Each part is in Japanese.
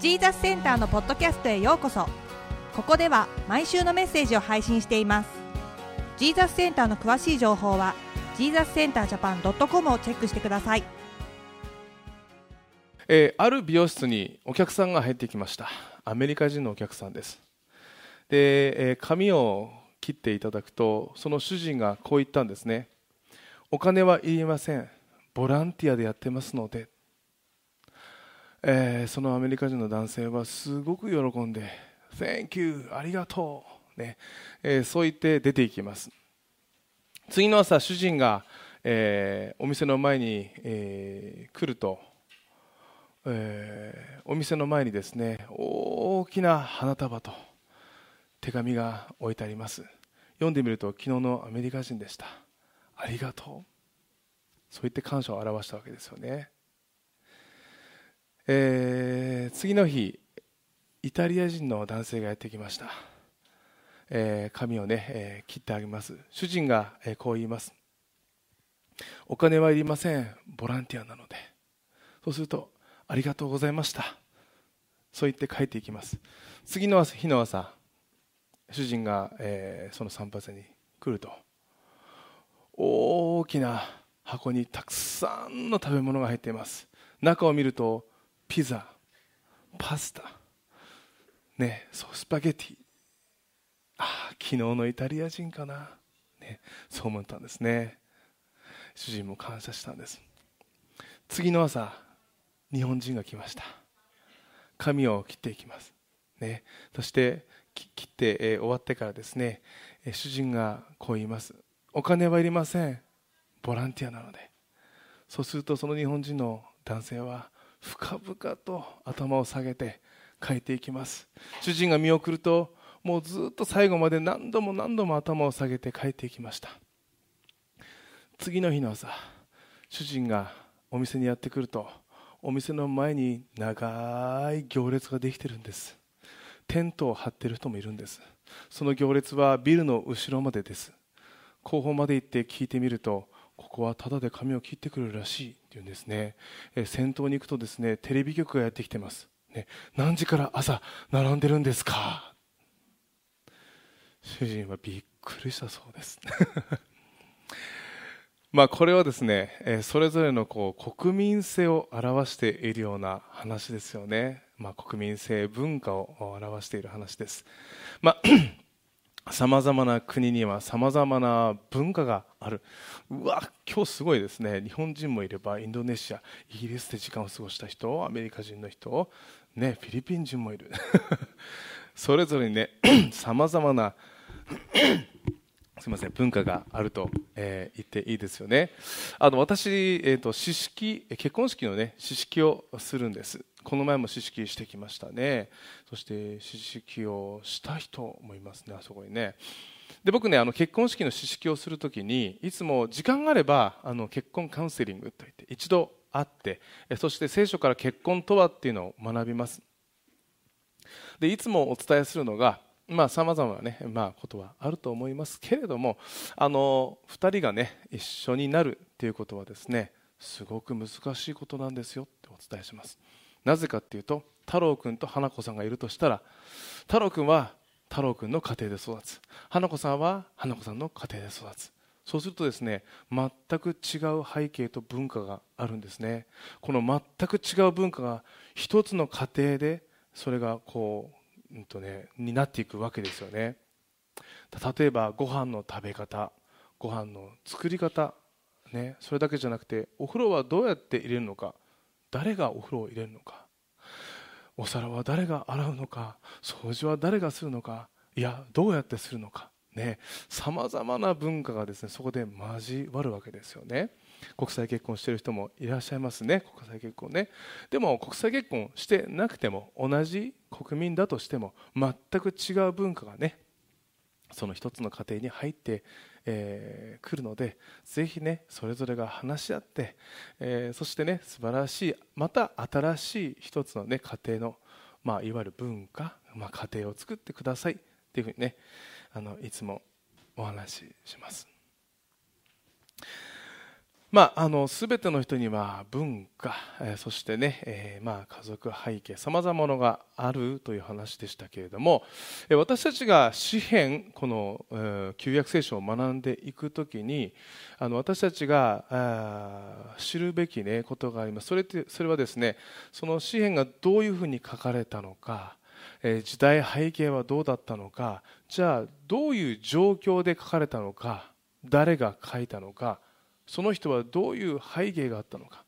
ジーザスセンターのポッドキャストへようこそ。ここでは毎週のメッセージを配信しています。ジーザスセンターの詳しい情報はジーザスセンタージャパン .com をチェックしてください。えーある美容室にお客さんが入ってきました。アメリカ人のお客さんです。で、えー髪を切っていただくとその主人がこう言ったんですねお金はいりません。ボランティアでやってますので、えーそのアメリカ人の男性はすごく喜んで Thank you ありがとう、ね。えーそう言って出ていきます。次の朝主人が、えーお店の前に、えー来るとえーお店の前にですね大きな花束と手紙が置いてあります。読んでみると昨日のアメリカ人でした。ありがとう。そう言って感謝を表したわけですよね、えー次の日イタリア人の男性がやってきました、えー髪をね、えー切ってあげます。主人が、えこう言います。お金はいりません。ボランティアなので。そうするとありがとうございました。そう言って帰っていきます。次の日の朝主人が、えーその散髪に来ると大きな箱にたくさんの食べ物が入っています。中を見るとピザパスタねそうスパゲティ。ああ昨日のイタリア人かな、ね、そう思ったんですね。主人も感謝したんです。次の朝日本人が来ました。髪を切っていきます、ね、そして切って、えー終わってからですね、えー主人がこう言います。お金はいりません。ボランティアなので。そうするとその日本人の男性は深々と頭を下げて帰っていきます。主人が見送るともうずっと最後まで何度も何度も頭を下げて帰っていきました。次の日の朝主人がお店にやってくるとお店の前に長い行列ができてるんです。テントを張ってる人もいるんです。その行列はビルの後ろまでです。後方まで行って聞いてみるとここはタダで髪を切ってくれるらしいっていうんですね。え先頭に行くとですねテレビ局がやってきてます、ね、何時から朝並んでるんですか？主人はびっくりしたそうです。まあこれはですね、えーそれぞれのこう国民性を表しているような話ですよね、まあ、国民性文化を表している話です。まあさまざまな国にはさまざまな文化がある。うわ今日すごいですね。日本人もいればインドネシアイギリスで時間を過ごした人アメリカ人の人、ね、フィリピン人もいる。それぞれにねさまざまなすみません文化があると、えー言っていいですよね。あの私、えー、と式結婚式のね詩式をするんです。この前も詩式してきましたね。そして詩式をした人もいますねあそこにね。で僕ねあの結婚式の詩式をするときにいつも時間があればあの結婚カウンセリングといって一度会ってそして聖書から結婚とはっていうのを学びます。でいつもお伝えするのがさまざ、まな、ねまあ、ことはあると思いますけれどもあの2人が、ね、一緒になるということはですねすごく難しいことなんですよってお伝えします。なぜかっていうと太郎君と花子さんがいるとしたら太郎君は太郎君の家庭で育つ。花子さんは花子さんの家庭で育つ。そうするとですね全く違う背景と文化があるんですね。この全く違う文化が一つの家庭でそれがこううんとね、になっていくわけですよね。例えばご飯の食べ方ご飯の作り方、ね、それだけじゃなくてお風呂はどうやって入れるのか誰がお風呂を入れるのか？お皿は誰が洗うのか？掃除は誰がするのか？いやどうやってするのか？さまざまな文化がですねそこで交わるわけですよね。国際結婚してる人もいらっしゃいますね。国際結婚ね。でも国際結婚してなくても同じ国民だとしても全く違う文化がねその一つの家庭に入ってえー来るのでぜひねそれぞれが話し合って、えーそしてね素晴らしいまた新しい一つのね家庭の、まあ、いわゆる文化、まあ、家庭を作ってくださいっていうふうにねあのいつもお話しします。まあ、あの全ての人には文化、えー、そしてね、えー、まあ、家族背景さまざまなものがあるという話でしたけれども、えー、私たちが詩篇この、えー、旧約聖書を学んでいくときにあの私たちが知るべき、ね、ことがあります。それってそれはですねその詩篇がどういうふうに書かれたのか、え、時代背景はどうだったのかじゃあどういう状況で書かれたのか誰が書いたのかその人はどういう背景があったのか。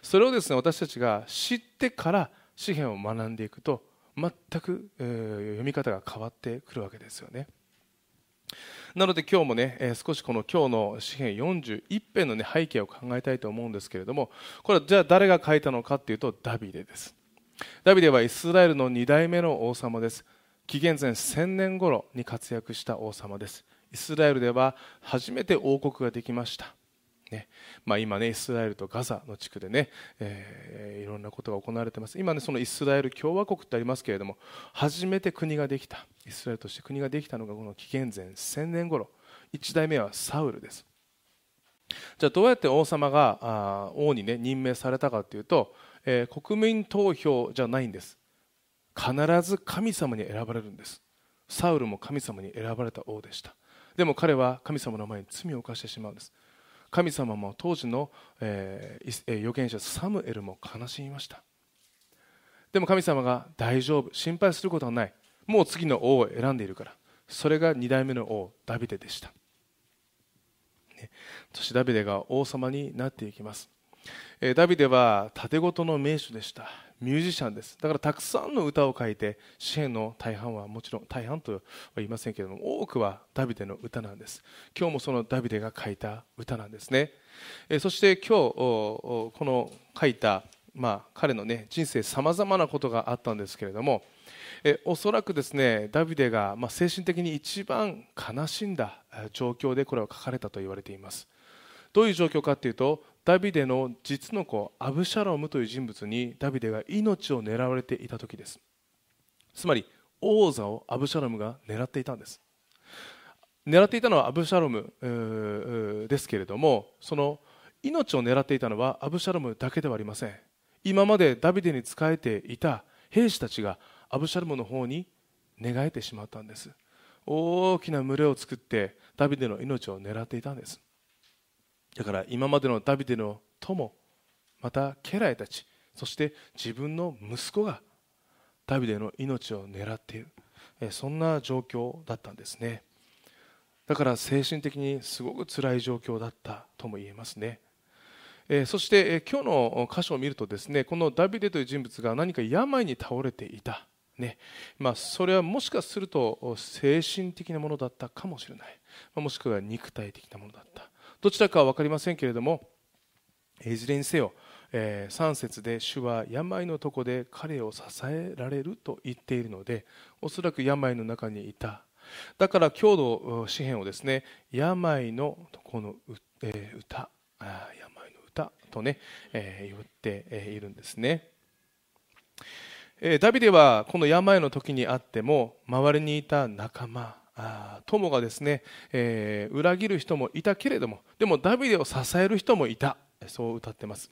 それをですね私たちが知ってから詩篇を学んでいくと全く、読み方が変わってくるわけですよね。なので今日もね、え、少しこの今日の詩篇41編の、ね、背景を考えたいと思うんですけれどもこれはじゃあ誰が書いたのかっていうとダビデです。ダビデはイスラエルの2代目の王様です。紀元前1000年頃に活躍した王様です。イスラエルでは初めて王国ができました。ねまあ、今ね、イスラエルとガザの地区でね、えー、いろんなことが行われています。今ね、そのイスラエル共和国ってありますけれども、初めて国ができた、イスラエルとして国ができたのがこの紀元前1000年頃、1代目はサウルです。じゃあどうやって王様があ王に、ね、任命されたかというと、えー、国民投票じゃないんです。必ず神様に選ばれるんです。サウルも神様に選ばれた王でした。でも彼は神様の前に罪を犯してしまうんです。神様も当時の、えー、預言者サムエルも悲しみました。でも神様が大丈夫心配することはない。もう次の王を選んでいるから。それが2代目の王ダビデでした、ね、そしてダビデが王様になっていきます。ダビデは盾事の名手でした。ミュージシャンです。だからたくさんの歌を書いて詩篇の大半はもちろん大半とは言いませんけれども多くはダビデの歌なんです。今日もそのダビデが書いた歌なんですね。そして今日この書いた、まあ、彼の、ね、人生さまざまなことがあったんですけれどもえおそらくですねダビデが、ま、精神的に一番悲しんだ状況でこれは書かれたと言われています。どういう状況かというとダビデの実の子アブシャロムという人物にダビデが命を狙われていた時です。つまり王座をアブシャロムが狙っていたんです。狙っていたのはアブシャロムですけれどもその命を狙っていたのはアブシャロムだけではありません。今までダビデに仕えていた兵士たちがアブシャロムの方に寝返ってしまったんです。大きな群れを作ってダビデの命を狙っていたんです。だから今までのダビデの友また家来たちそして自分の息子がダビデの命を狙っているそんな状況だったんですね。だから精神的にすごく辛い状況だったとも言えますね。そして今日の箇所を見るとですねこのダビデという人物が何か病に倒れていた。ね。まあ、それはもしかすると精神的なものだったかもしれない、もしくは肉体的なものだった。どちらかは分かりませんけれどもいずれにせよ、えー、3節で主は病のとこで彼を支えられると言っているのでおそらく病の中にいただから今日の詩篇をですね病のこの、えー、歌病の歌とね、えー、言っているんですね。ダビデはこの病の時にあっても周りにいた仲間友がですね、えー、裏切る人もいたけれどもでもダビデを支える人もいた。そう歌ってます。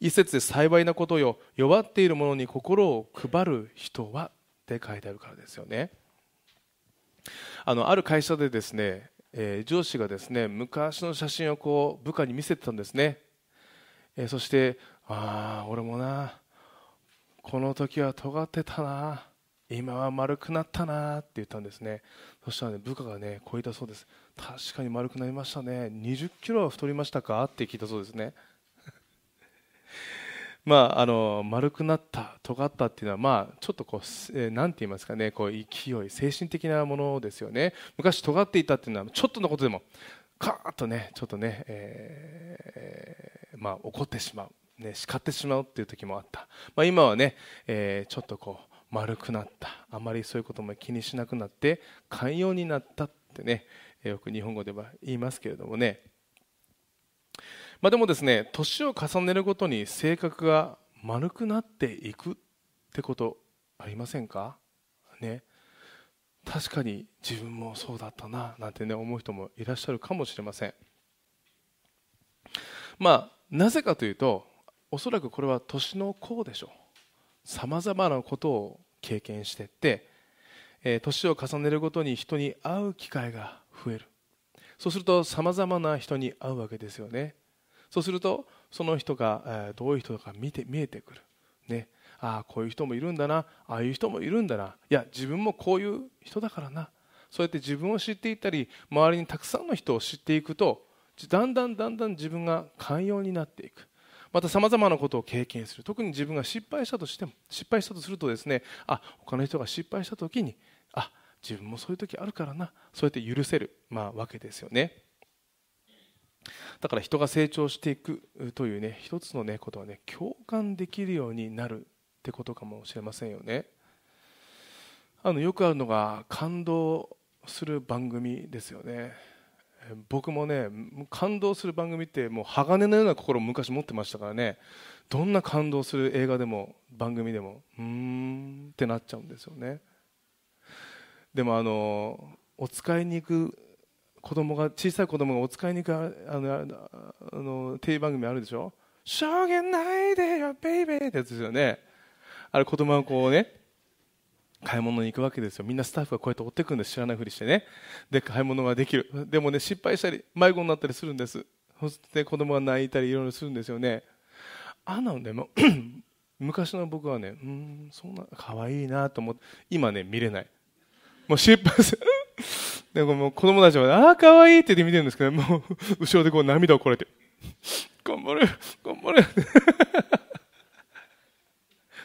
一節で幸いなことよ。弱っている者に心を配る人はって書いてあるからですよね。あのある会社でですね、えー、上司がですね昔の写真をこう部下に見せてたんですね、えー、そしてああ俺もなこの時は尖ってたな。今は丸くなったなって言ったんですね。そしたら、ね、部下がねこう言ったそうです。確かに丸くなりましたね。20キロは太りましたか？って聞いたそうですね。まあ、あの丸くなった尖ったっていうのは、まあ、ちょっとこう、えー、て言いますかね。こう勢い精神的なものですよね。昔尖っていたっていうのはちょっとのことでもカーッとねちょっとね、えー、まあ、怒ってしまう。ね、叱ってしまうっていう時もあった、まあ、今はね、えー、ちょっとこう丸くなった。あまりそういうことも気にしなくなって寛容になったってねよく日本語では言いますけれどもね、まあ、でもですね年を重ねるごとに性格が丸くなっていくってことありませんか？ね。確かに自分もそうだったななんてね思う人もいらっしゃるかもしれません。まあなぜかというとおそらくこれは年の功でしょう。さまざまなことを経験していって年を重ねるごとに人に会う機会が増える。そうするとさまざまな人に会うわけですよね。そうするとその人がどういう人か見て見えてくる、ね、ああこういう人もいるんだな。ああいう人もいるんだな。いや自分もこういう人だからな。そうやって自分を知っていったり周りにたくさんの人を知っていくとだんだんだんだん自分が寛容になっていく。またさまざまなことを経験する。特に自分が失敗したとしても失敗したとするとですねあ他の人が失敗した時にあ自分もそういう時あるからなそうやって許せる、まあ、わけですよね。だから人が成長していくというね一つのねことはね共感できるようになるってことかもしれませんよね。あのよくあるのが感動する番組ですよね。僕もね感動する番組ってもう鋼のような心を昔持ってましたからね。どんな感動する映画でも番組でもうーんってなっちゃうんですよね。でもあのお使いに行く子供が小さい子供がお使いに行くあのあのテレビ番組あるでしょ証言ないでよベイベーってやつですよね。あれ子供がこうね買い物に行くわけですよ。みんなスタッフがこうやって追ってくんです。知らないふりしてね。で買い物ができる。でもね失敗したり迷子になったりするんです。そして子供が泣いたりいろいろするんですよね。あんなのでも 昔の僕はねうんそんな可愛いなと思って今ね見れない。もう失敗する。でも子供たちは、ああ、可愛いって言って見てるんですけど、もう、後ろでこう涙をこらえて、頑張れ、頑張れ。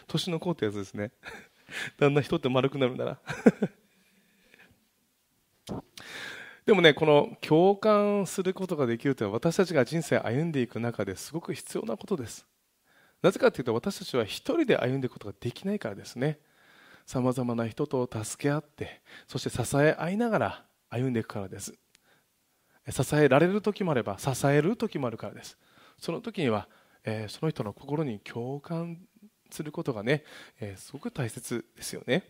年の子ってやつですね。だんだん人って丸くなるんだな。でもね、この共感することができるというのは私たちが人生歩んでいく中ですごく必要なことです。なぜかというと私たちは一人で歩んでいくことができないからですね。さまざまな人と助け合ってそして支え合いながら歩んでいくからです支えられる時もあれば支える時もあるからですその時には、えー、その人の心に共感することがね、えー、すごく大切ですよね、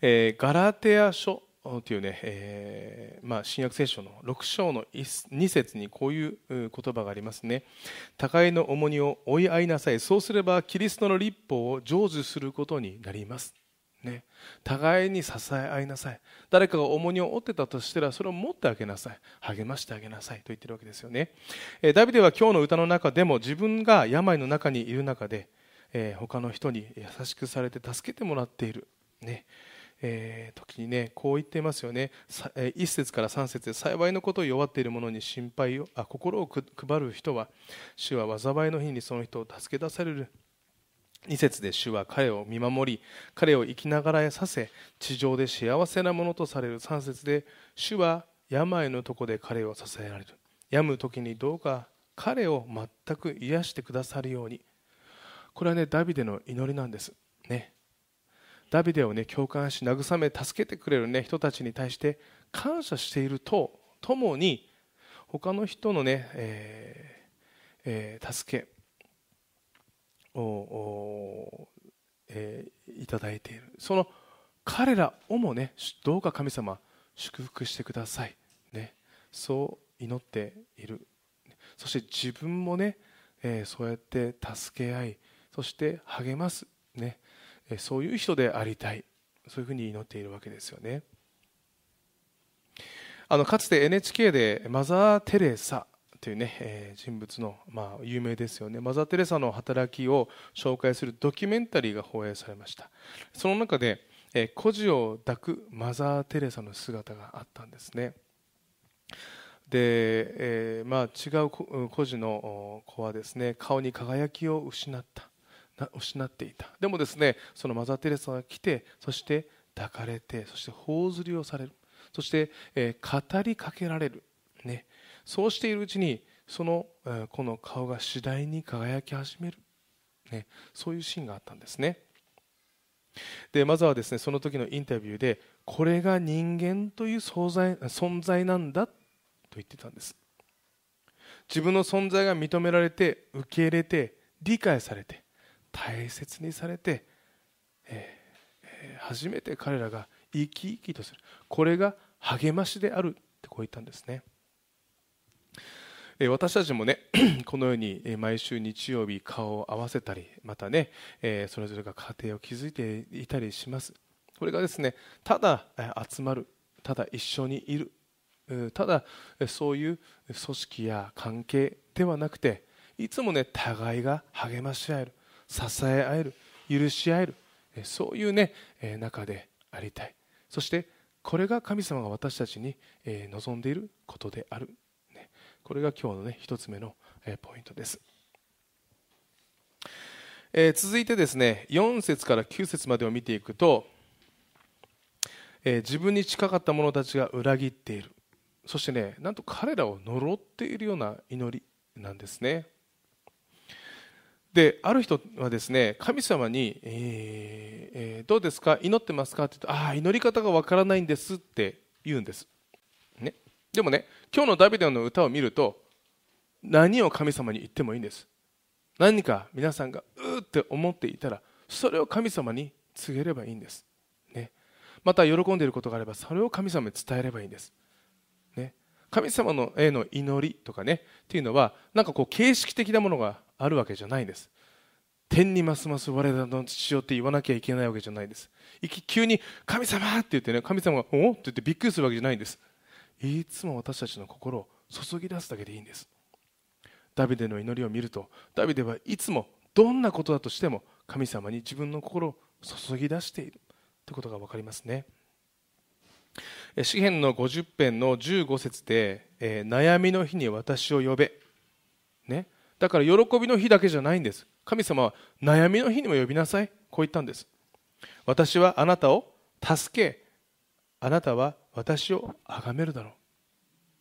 えー、ガラテア書というね、えー、まあ、新約聖書の6章の2節にこういう言葉がありますね。互いの重荷を追い合いなさい。そうすればキリストの立法を成就することになります。ね、互いに支え合いなさい。誰かが重荷を負ってたとしたらそれを持ってあげなさい。励ましてあげなさいと言ってるわけですよね、えー、ダビデは今日の歌の中でも自分が病の中にいる中で、えー、他の人に優しくされて助けてもらっている、ね。えー、時にねこう言っていますよね。え1節から3節で幸いのことを弱っている者に心配をあ心を配る人は主は災いの日にその人を助け出される。2節で主は彼を見守り彼を生きながらえさせ地上で幸せなものとされる。3節で主は病のとこで彼を支えられる。病む時にどうか彼を全く癒してくださるように。これはねダビデの祈りなんです。ね。ダビデをね共感し慰め助けてくれるね人たちに対して感謝しているとともに他の人のね、えーえー、助けを、えー、いただいている。その彼らをもねどうか神様祝福してください、ね、そう祈っている。そして自分もね、えー、そうやって助け合いそして励ます、ね、えそういう人でありたい。そういうふうに祈っているわけですよね。あのかつて NHK でマザー・テレサというね、えー、人物の、まあ、有名ですよね。マザー・テレサの働きを紹介するドキュメンタリーが放映されました。その中で、えー、孤児を抱くマザー・テレサの姿があったんですね。で、えーまあ、違う孤児の子はですね顔に輝きを失った。失っていた。でもですねそのマザー・テレサが来てそして抱かれてそして頬ずりをされる。そして、えー、語りかけられる、ね、そうしているうちにそのこの顔が次第に輝き始める、ね、そういうシーンがあったんですね。でまずはですねその時のインタビューでこれが人間という存在存在なんだと言ってたんです。自分の存在が認められて受け入れて理解されて大切にされて、えー、初めて彼らが生き生きとする。これが励ましであるってこう言ったんですね。私たちもね このように毎週日曜日顔を合わせたりまたねそれぞれが家庭を築いていたりします。これがですねただ集まるただ一緒にいるただそういう組織や関係ではなくていつもね互いが励まし合える支え合える許し合えるそういうね中でありたい。そしてこれが神様が私たちに望んでいることである。これが今日のね一つ目のポイントです、え続いてですね4節から9節までを見ていくと、え自分に近かった者たちが裏切っている。そしてねなんと彼らを呪っているような祈りなんですね。である人はですね神様に、えーえー、どうですか？祈ってますか？って言うとああ祈り方がわからないんですって言うんです、ね、でもね今日のダビデの歌を見ると何を神様に言ってもいいんです。何か皆さんがうーって思っていたらそれを神様に告げればいいんです、ね、また喜んでいることがあればそれを神様に伝えればいいんです、ね、神様のへの祈りとかねっていうのはなんかこう形式的なものがあるわけじゃないんです。天にますます我らの父よって言わなきゃいけないわけじゃないです。急に神様って言ってね神様がおって言ってびっくりするわけじゃないんです。いつも私たちの心を注ぎ出すだけでいいんです。ダビデの祈りを見るとダビデはいつもどんなことだとしても神様に自分の心を注ぎ出している。ということが分かりますね。詩篇の50編の15節で、えー、悩みの日に私を呼べ、ね、だから喜びの日だけじゃないんです。神様は悩みの日にも呼びなさい。こう言ったんです。私はあなたを助けあなたは私を崇めるだろう。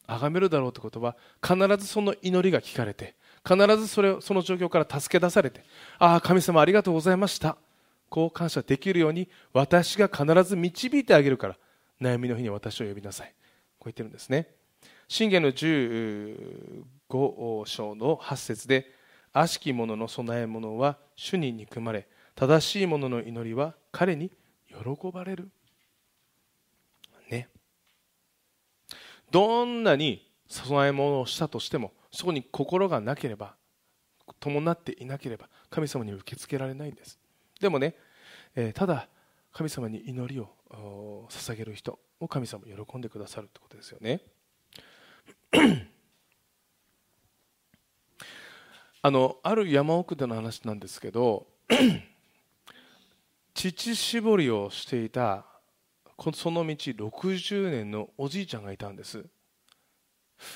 崇めるだろうということは必ずその祈りが聞かれて必ずそれをその状況から助け出されてああ神様ありがとうございました。こう感謝できるように私が必ず導いてあげるから悩みの日に私を呼びなさい。こう言ってるんですね。信玄の15章の8節で悪しき者の供え物は主に憎まれ正しい者の祈りは彼に喜ばれる。どんなに供え物をしたとしてもそこに心がなければ伴っていなければ神様に受け付けられないんです。でもね、えー、ただ神様に祈りを捧げる人を神様喜んでくださるってことですよね。あのある山奥での話なんですけど 乳搾りをしていたその道60年のおじいちゃんがいたんです。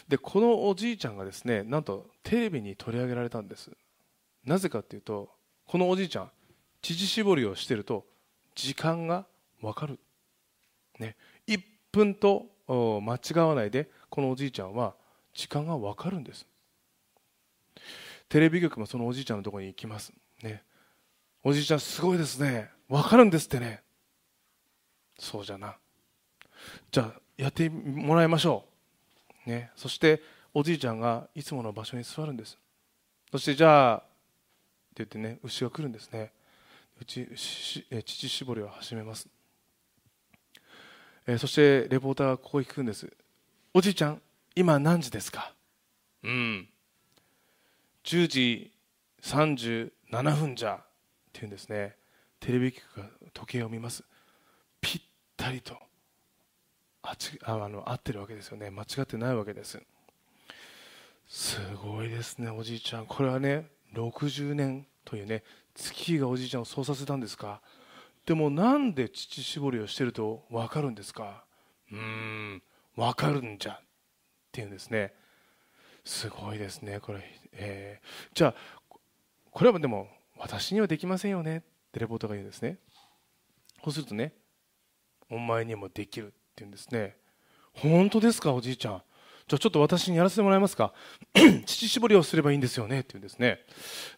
でこのおじいちゃんがですねなんとテレビに取り上げられたんです。なぜかっていうとこのおじいちゃん乳搾りをしてると時間が分かる、ね、1分と間違わないでこのおじいちゃんは時間が分かるんです。テレビ局もそのおじいちゃんのところに行きます、ね、おじいちゃんすごいですね。分かるんですってね。そうじゃな。じゃあやってもらいましょう、ね、そしておじいちゃんがいつもの場所に座るんです。そしてじゃあって言ってね牛が来るんですね。うち乳搾りを始めます、えー、そしてレポーターがここに聞くんです。おじいちゃん今何時ですか？うん。10時37分じゃって言うんですね。テレビ局が時計を見ます。ぴったりとあちあの合ってるわけですよね。間違ってないわけです。すごいですねおじいちゃん。これはね60年というね月日がおじいちゃんをそうさせたんですか？でもなんで乳搾りをしてると分かるんですか？うーん分かるんじゃっていうんですね。すごいですねこれ、えー、じゃあこれはでも私にはできませんよねってレポートが言うんですね。そうするとねお前にもできるって言うんですね。本当ですかおじいちゃん。じゃあちょっと私にやらせてもらえますか。乳搾りをすればいいんですよねって言うんですね。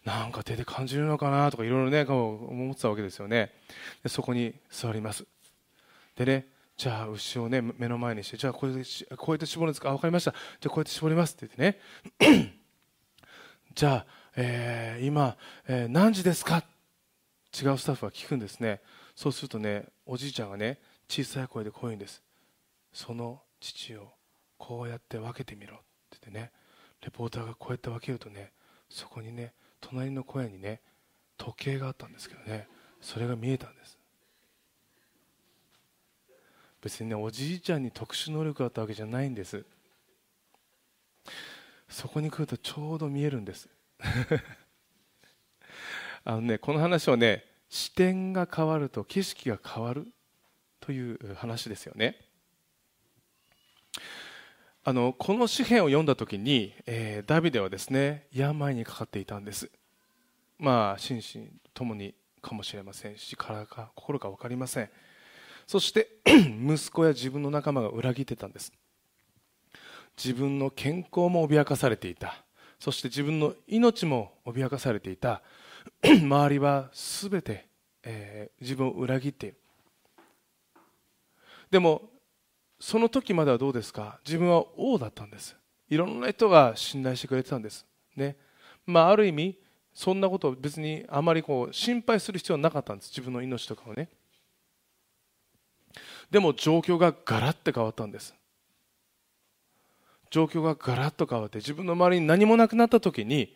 なんか手で感じるのかなとかいろいろね思ってたわけですよね。でそこに座ります。でねじゃあ牛をね目の前にしてじゃあこうやってこうやって絞るんですか？分かりました。じゃあこうやって絞りますって言ってね。じゃあ、えー、今、えー、何時ですか？違うスタッフが聞くんですね。そうするとねおじいちゃんがね小さい声でこう言うんです。その父をこうやって分けてみろって言ってね。レポーターがこうやって分けるとねそこにね隣の小屋にね時計があったんですけどね。それが見えたんです。別にねおじいちゃんに特殊能力があったわけじゃないんです。そこに来るとちょうど見えるんです。あのねこの話はね視点が変わると景色が変わる。という話ですよね。あのこの詩篇を読んだ時に、えー、ダビデはですね病にかかっていたんです。まあ心身ともにかもしれませんし体か心か分かりません。そして 息子や自分の仲間が裏切ってたんです。自分の健康も脅かされていた。そして自分の命も脅かされていた。周りは全て、えー、自分を裏切っている。でもその時まではどうですか？自分は王だったんです。いろんな人が信頼してくれてたんです。ね。まあある意味そんなことを別にあまりこう心配する必要はなかったんです。自分の命とかをね。でも状況がガラッと変わったんです。状況がガラッと変わって自分の周りに何もなくなった時に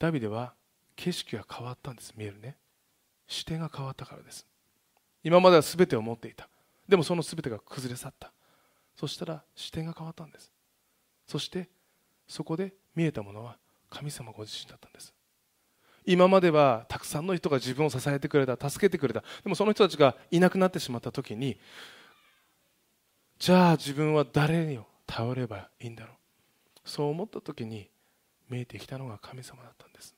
ダビデは景色が変わったんです。見えるね。視点が変わったからです。今までは全てを持っていた。でもその全てが崩れ去った。そしたら視点が変わったんです。そしてそこで見えたものは神様ご自身だったんです。今まではたくさんの人が自分を支えてくれた助けてくれた。でもその人たちがいなくなってしまった時にじゃあ自分は誰に頼ればいいんだろう。そう思った時に見えてきたのが神様だったんです。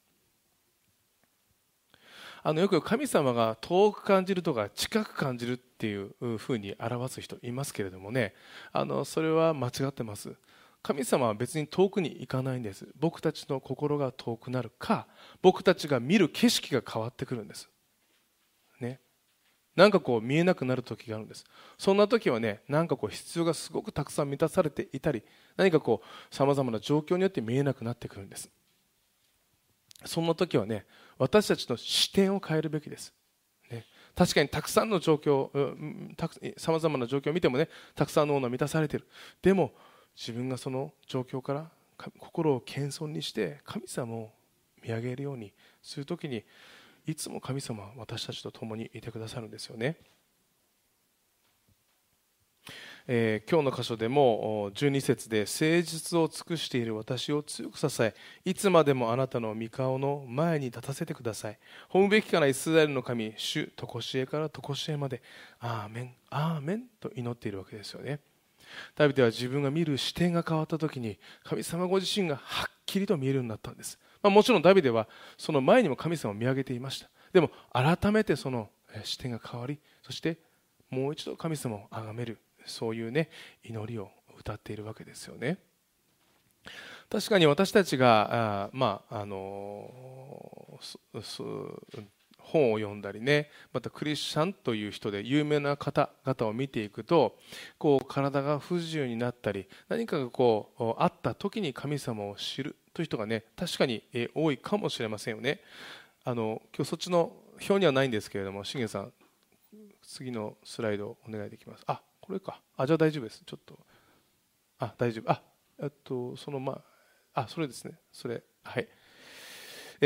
あのよく神様が遠く感じるとか近く感じるっていうふうに表す人いますけれどもね。あのそれは間違ってます。神様は別に遠くに行かないんです。僕たちの心が遠くなるか僕たちが見る景色が変わってくるんです。ね。なんかこう見えなくなる時があるんです。そんな時はねなんかこう必要がすごくたくさん満たされていたり何かこうさまざまな状況によって見えなくなってくるんです。そんな時はね私たちの視点を変えるべきです、ね、確かにたくさんの状況さまざまな状況を見てもねたくさんのものは満たされている。でも自分がその状況から心を謙遜にして神様を見上げるようにするときにいつも神様は私たちと共にいてくださるんですよね。えー、今日の箇所でも12節で誠実を尽くしている私を強く支えいつまでもあなたの御顔の前に立たせてください。褒むべきかなイスラエルの神主とこしえからとこしえまでアーメンアーメンと祈っているわけですよね。ダビデは自分が見る視点が変わった時に神様ご自身がはっきりと見えるようになったんです、まあ、もちろんダビデはその前にも神様を見上げていました。でも改めてその視点が変わりそしてもう一度神様を崇める。そういうね祈りを歌っているわけですよね。確かに私たちがあまああの本を読んだりねまたクリスチャンという人で有名な方々を見ていくとこう体が不自由になったり何かがこうあった時に神様を知るという人がね確かに多いかもしれませんよね。あの今日そっちの表にはないんですけれどもしげさん次のスライドお願いできます。あこれか。あじゃあ大丈夫です。ちょっと。あ大丈夫。あえっとそのまああそれですね。それ。はい。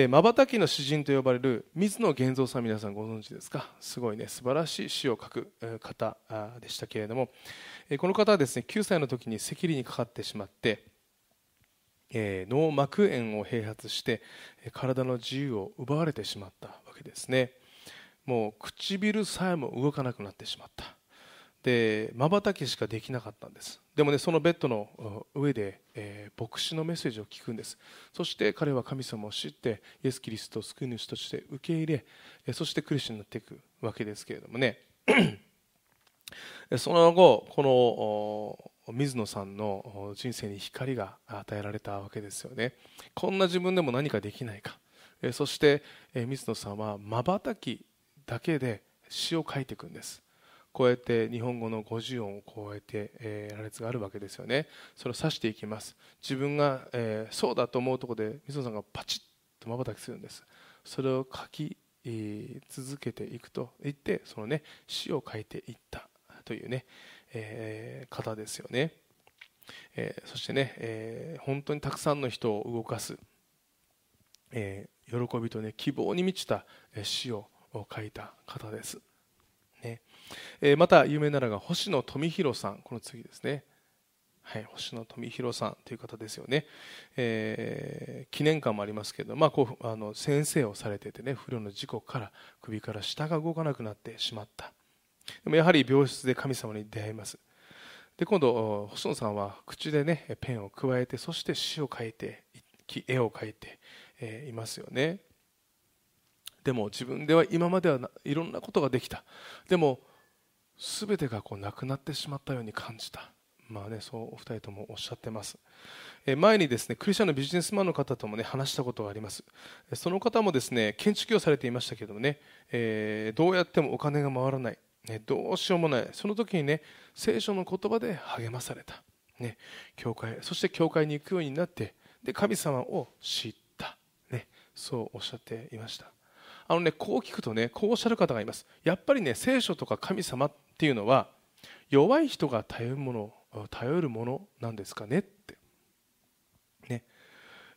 まばたきの詩人と呼ばれる水野源三さん皆さんご存知ですか？すごいね。素晴らしい詩を書く方でしたけれども。この方はですね9歳の時に赤痢にかかってしまって脳膜炎を併発して体の自由を奪われてしまったわけですね。もう唇さえも動かなくなってしまった。で瞬きしかできなかったんです。でもねそのベッドの上で、えー、牧師のメッセージを聞くんです。そして彼は神様を知ってイエス・キリストを救い主として受け入れ、えそしてクリスチャンになっていくわけですけれどもね。その後この水野さんの人生に光が与えられたわけですよね。こんな自分でも何かできないか。そして水野さんはまばたきだけで詩を書いていくんです。こうやって日本語の50音をこうやって、えー、羅列があるわけですよね。それを指していきます。自分が、えー、そうだと思うところで水野さんがパチッとまばたきするんです。それを書き、えー、続けていくと言ってそのね詩を書いていった。というね、えー、方ですよね。えー、そしてね、えー、本当にたくさんの人を動かす、えー、喜びとね希望に満ちた詩を書いた方です、えー、また有名なのが星野富弘さん。この次ですね。はい、星野富弘さんという方ですよね、えー、記念館もありますけど、まあ、こうあの先生をされててね不慮の事故から首から下が動かなくなってしまった。でもやはり病室で神様に出会います。で今度細野さんは口でねペンを加えてそして詩を書いて絵を描いて、えー、いますよね。でも自分では今まではいろんなことができた。でも全てがこうなくなってしまったように感じたまあね、そうお二人ともおっしゃってます。え前にですねクリスチャンのビジネスマンの方とも、ね、話したことがあります。その方もですね建築業をされていましたけどもね、えー、どうやってもお金が回らない、ね、どうしようもない、その時にね聖書の言葉で励まされた、ね、教会そして教会に行くようになってで神様を知った、ね、そうおっしゃっていました。あのね、こう聞くとねこうおっしゃる方がいます。やっぱりね聖書とか神様っていうのは弱い人が頼るもの頼るものなんですかねって、ね。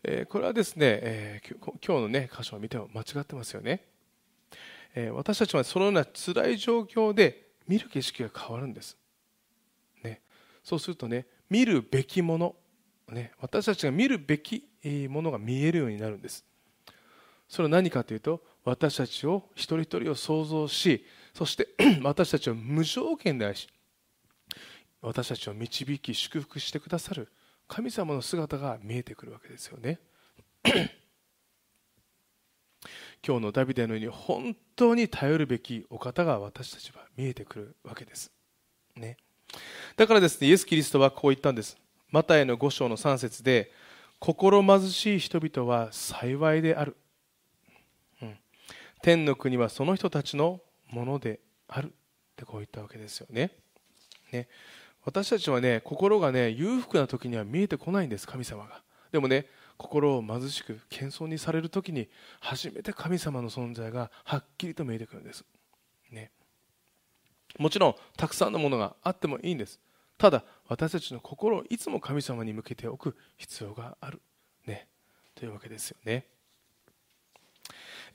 えー、これはですね、えー、今日の、ね、箇所を見ても間違ってますよね、えー、私たちはそのような辛い状況で見る景色が変わるんです、ね、そうするとね見るべきもの、ね、私たちが見るべきものが見えるようになるんです。それは何かというと私たちを一人一人を想像しそして 私たちを無条件で愛し私たちを導き祝福してくださる神様の姿が見えてくるわけですよね。今日のダビデのように本当に頼るべきお方が私たちは見えてくるわけです、ね、だからですねイエス・キリストはこう言ったんです。マタイの5章の3節で心貧しい人々は幸いである、天の国はその人たちのものであるってこう言ったわけですよね。ね。私たちはね心がね裕福な時には見えてこないんです神様が。でもね心を貧しく謙遜にされる時に初めて神様の存在がはっきりと見えてくるんです、ね、もちろんたくさんのものがあってもいいんです。ただ私たちの心をいつも神様に向けておく必要がある、ね、というわけですよね。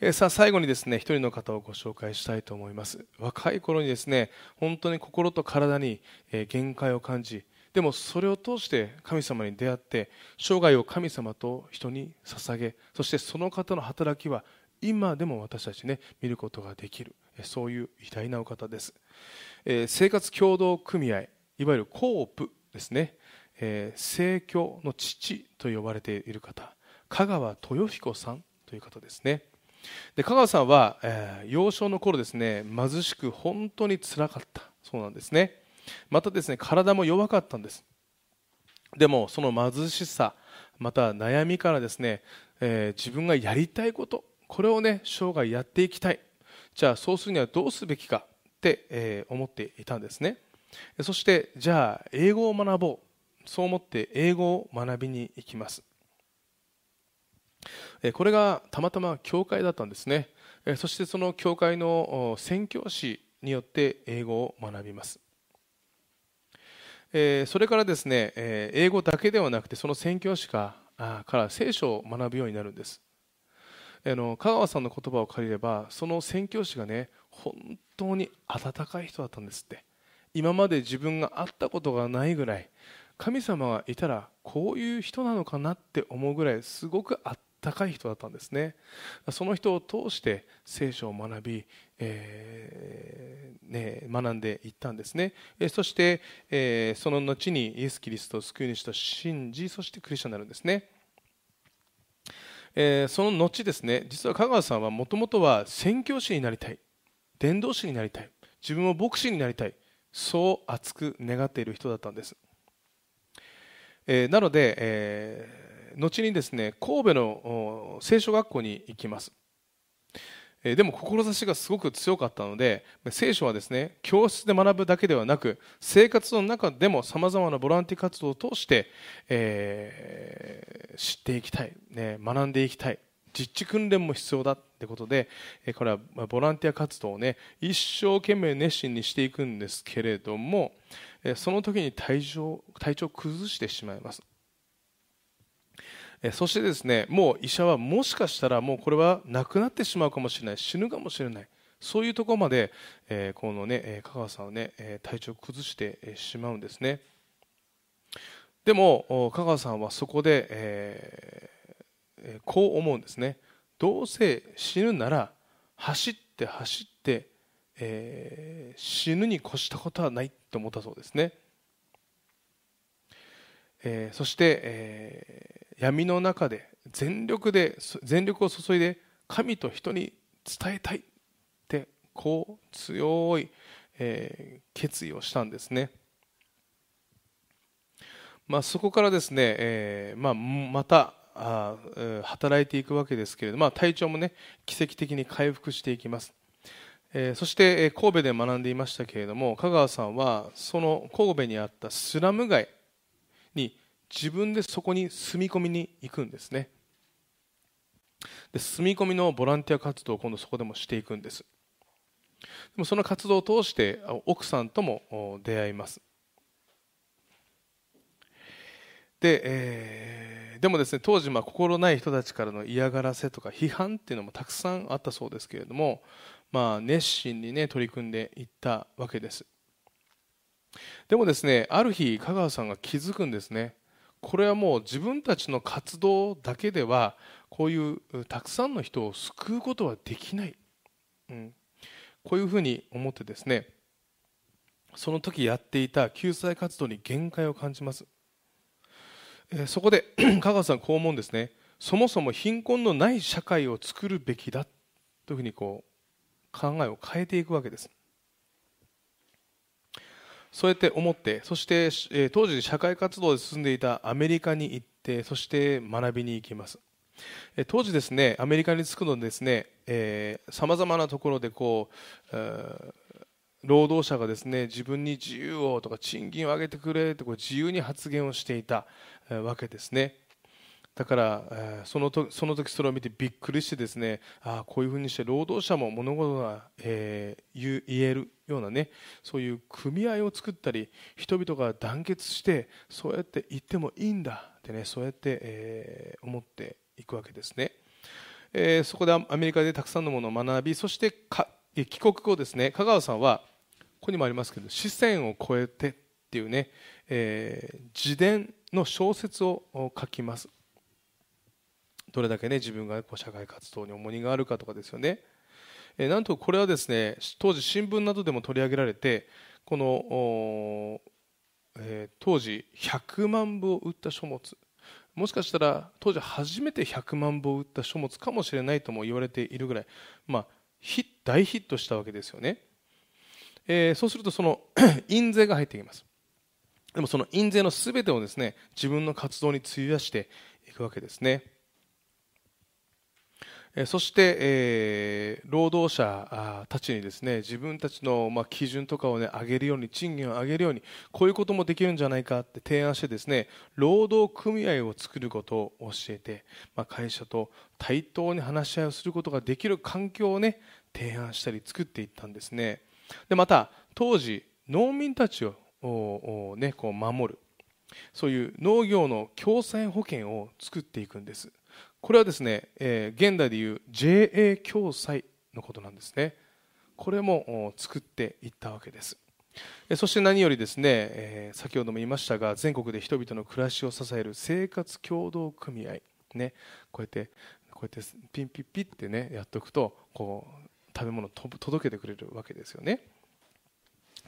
えさあ最後にですね一人の方をご紹介したいと思います。若い頃にですね本当に心と体に、え限界を感じでもそれを通して神様に出会って生涯を神様と人に捧げそしてその方の働きは今でも私たちね見ることができるそういう偉大なお方です、え生活協同組合いわゆるコープですね、えー、教の父と呼ばれている方香川豊彦さんという方ですね。で香川さんは、えー、幼少の頃ですね貧しく本当につらかった。そうなんですね。またですね体も弱かったんです。でもその貧しさまた悩みからですね、えー、自分がやりたいことこれをね生涯やっていきたい。じゃあそうするにはどうすべきかって、えー、思っていたんですね。そしてじゃあ英語を学ぼう。そう思って英語を学びに行きます。これがたまたま教会だったんですね。そしてその教会の宣教師によって英語を学びます。それからですね英語だけではなくてその宣教師から聖書を学ぶようになるんです。香川さんの言葉を借りればその宣教師がね本当に温かい人だったんですって。今まで自分が会ったことがないぐらい神様がいたらこういう人なのかなって思うぐらいすごくあ高い人だったんですね。その人を通して聖書を学び、えー、ね、学んでいったんですね。そして、えー、その後にイエス・キリストを救い主と信じそしてクリスチャンになるんですね。えー、その後ですね実は香川さんはもともとは宣教師になりたい伝道師になりたい自分も牧師になりたいそう熱く願っている人だったんです、えー、なので、え後にですね神戸の聖書学校に行きます。でも志がすごく強かったので聖書はですね教室で学ぶだけではなく生活の中でもさまざまなボランティア活動を通して、えー、知っていきたい、ね、学んでいきたい。実地訓練も必要だっということでこれはボランティア活動をね一生懸命熱心にしていくんですけれどもその時に体調体調を崩してしまいます。そしてですねもう医者はもしかしたらもうこれは亡くなってしまうかもしれない。死ぬかもしれない。そういうところまで、えこのね香川さんはね体調を崩してしまうんですね。でも香川さんはそこで、えー、こう思うんですね。どうせ死ぬなら走って走って、えー、死ぬに越したことはないと思ったそうですね、えー、そして、え、闇の中で全力で全力を注いで神と人に伝えたいってこう強い、えー、決意をしたんですね。まあ、そこからですね、えーまあ、またあ働いていくわけですけれども、まあ、体調もね奇跡的に回復していきます、えー、そしてえ神戸で学んでいましたけれども香川さんはその神戸にあったスラム街自分でそこに住み込みに行くんですね。で住み込みのボランティア活動を今度そこでもしていくんです。でもその活動を通して奥さんとも出会います。で、えー、でもですね当時まあ心ない人たちからの嫌がらせとか批判っていうのもたくさんあったそうですけれども、まあ、熱心にね取り組んでいったわけです。でもですねある日香川さんが気づくんですね。これはもう自分たちの活動だけではこういうたくさんの人を救うことはできない、うん、こういうふうに思ってですねその時やっていた救済活動に限界を感じます。えそこで 香川さんこう思うんですね。そもそも貧困のない社会を作るべきだというふうにこう考えを変えていくわけです。そうやって思ってそして、え当時社会活動で進んでいたアメリカに行ってそして学びに行きます。え当時ですねアメリカに着くのですねさまざまなところでこう、労働者がですね自分に自由をとか賃金を上げてくれとこう自由に発言をしていたわけですね。だからその時その時それを見てびっくりしてですねあこういうふうにして労働者も物事が、えー、言えるようなねそういう組合を作ったり人々が団結してそうやって言ってもいいんだってねそうやって、えー、思っていくわけですね、えー、そこでアメリカでたくさんのものを学びそして帰国後ですね香川さんはここにもありますけど視線を超えてっていうね、えー、自伝の小説を書きます。どれだけね自分がこう社会活動に重荷があるかとかですよね、えー、なんとこれはですね当時新聞などでも取り上げられてこの、えー、当時100万部を売った書物。もしかしたら当時初めて100万部を売った書物かもしれないとも言われているぐらい、まあ、大ヒットしたわけですよね。えー、そうするとその 印税が入ってきます。でもその印税のすべてをですね自分の活動に費やしていくわけですね。そして、えー、労働者たちにですね自分たちの、まあ、基準とかを、ね、上げるように賃金を上げるようにこういうこともできるんじゃないかって提案してですね労働組合を作ることを教えて、まあ、会社と対等に話し合いをすることができる環境を、ね、提案したり作っていったんですね。でまた当時農民たちを、ね、こう守るそういう農業の共済保険を作っていくんですこれはですね、えー、現代でいう JA 共済のことなんですね。これも作っていったわけです。そして何よりですね、えー、先ほども言いましたが全国で人々の暮らしを支える生活協同組合。ね。こうやってこうやってピンピッピッってねやっておくとこう食べ物を届けてくれるわけですよね。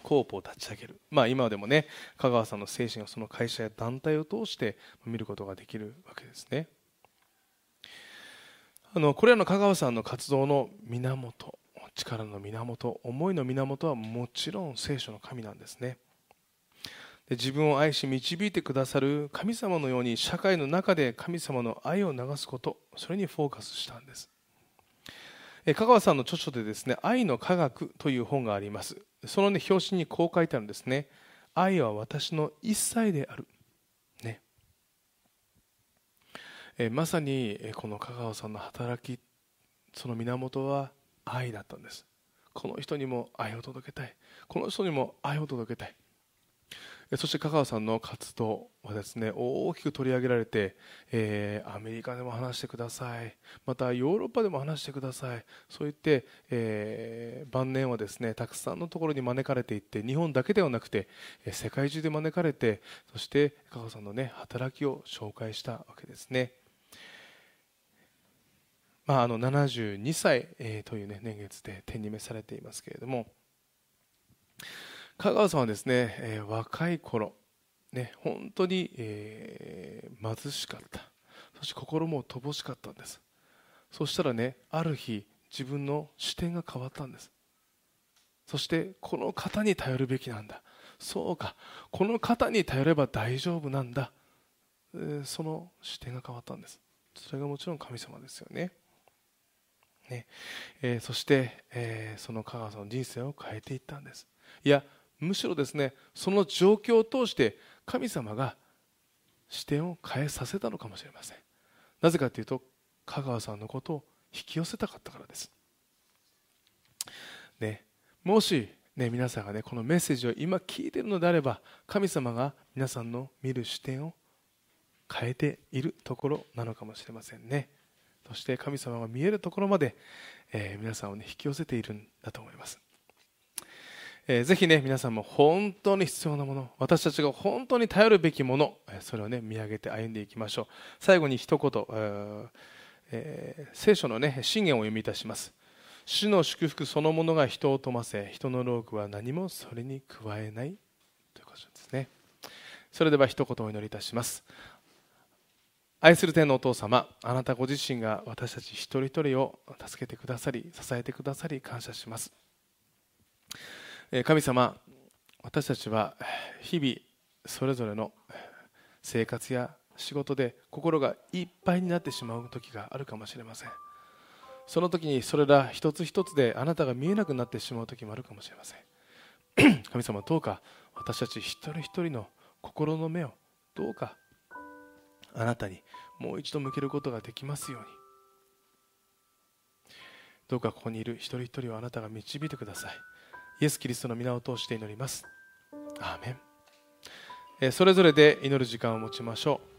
コープを立ち上げる、まあ、今でもね香川さんの精神をその会社や団体を通して見ることができるわけですね。あのこれらの香川さんの活動の源力の源思いの源はもちろん聖書の神なんですねで自分を愛し導いてくださる神様のように社会の中で神様の愛を流すことそれにフォーカスしたんです香川さんの著書でですね、愛の科学という本があります。その、ね、表紙にこう書いてあるんですね。愛は私の一切である。ね。えまさにこの香川さんの働きその源は愛だったんです。この人にも愛を届けたい。この人にも愛を届けたい。そして香川さんの活動はですね大きく取り上げられて、えー、アメリカでも話してください。またヨーロッパでも話してください。そう言って、えー、晩年はですねたくさんのところに招かれていって日本だけではなくて世界中で招かれてそして香川さんの、ね、働きを紹介したわけですね。まあ、あの72歳、えー、という、ね、年月で天に召されていますけれども香川さんはですね、えー、若い頃ね本当に、えー、貧しかった。そして心も乏しかったんです。そしたらねある日自分の視点が変わったんです。そしてこの方に頼るべきなんだ。そうかこの方に頼れば大丈夫なんだ、えー、その視点が変わったんです。それがもちろん神様ですよね。ね。えー、そして、えー、その香川さんの人生を変えていったんです。いやむしろですねその状況を通して神様が視点を変えさせたのかもしれません。なぜかというと香川さんのことを引き寄せたかったからです、ね、もし、ね、皆さんが、ね、このメッセージを今聞いているのであれば神様が皆さんの見る視点を変えているところなのかもしれませんね。そして神様が見えるところまで、えー、皆さんを、ね、引き寄せているんだと思います。えー、ぜひね皆さんも本当に必要なもの私たちが本当に頼るべきものそれをね見上げて歩んでいきましょう。最後に一言、えー、聖書のね信玄を読みいたします。主の祝福そのものが人を富ませ人の労苦は何もそれに加えない。ということですね。それでは一言お祈りいたします。愛する天のお父様あなたご自身が私たち一人一人を助けてくださり支えてくださり感謝します。神様私たちは日々それぞれの生活や仕事で心がいっぱいになってしまう時があるかもしれません。その時にそれら一つ一つであなたが見えなくなってしまう時もあるかもしれません。神様どうか私たち一人一人の心の目をどうかあなたにもう一度向けることができますようにどうかここにいる一人一人をあなたが導いてくださいイエス・キリストの皆を通して祈ります。アーメンそれぞれで祈る時間を持ちましょう。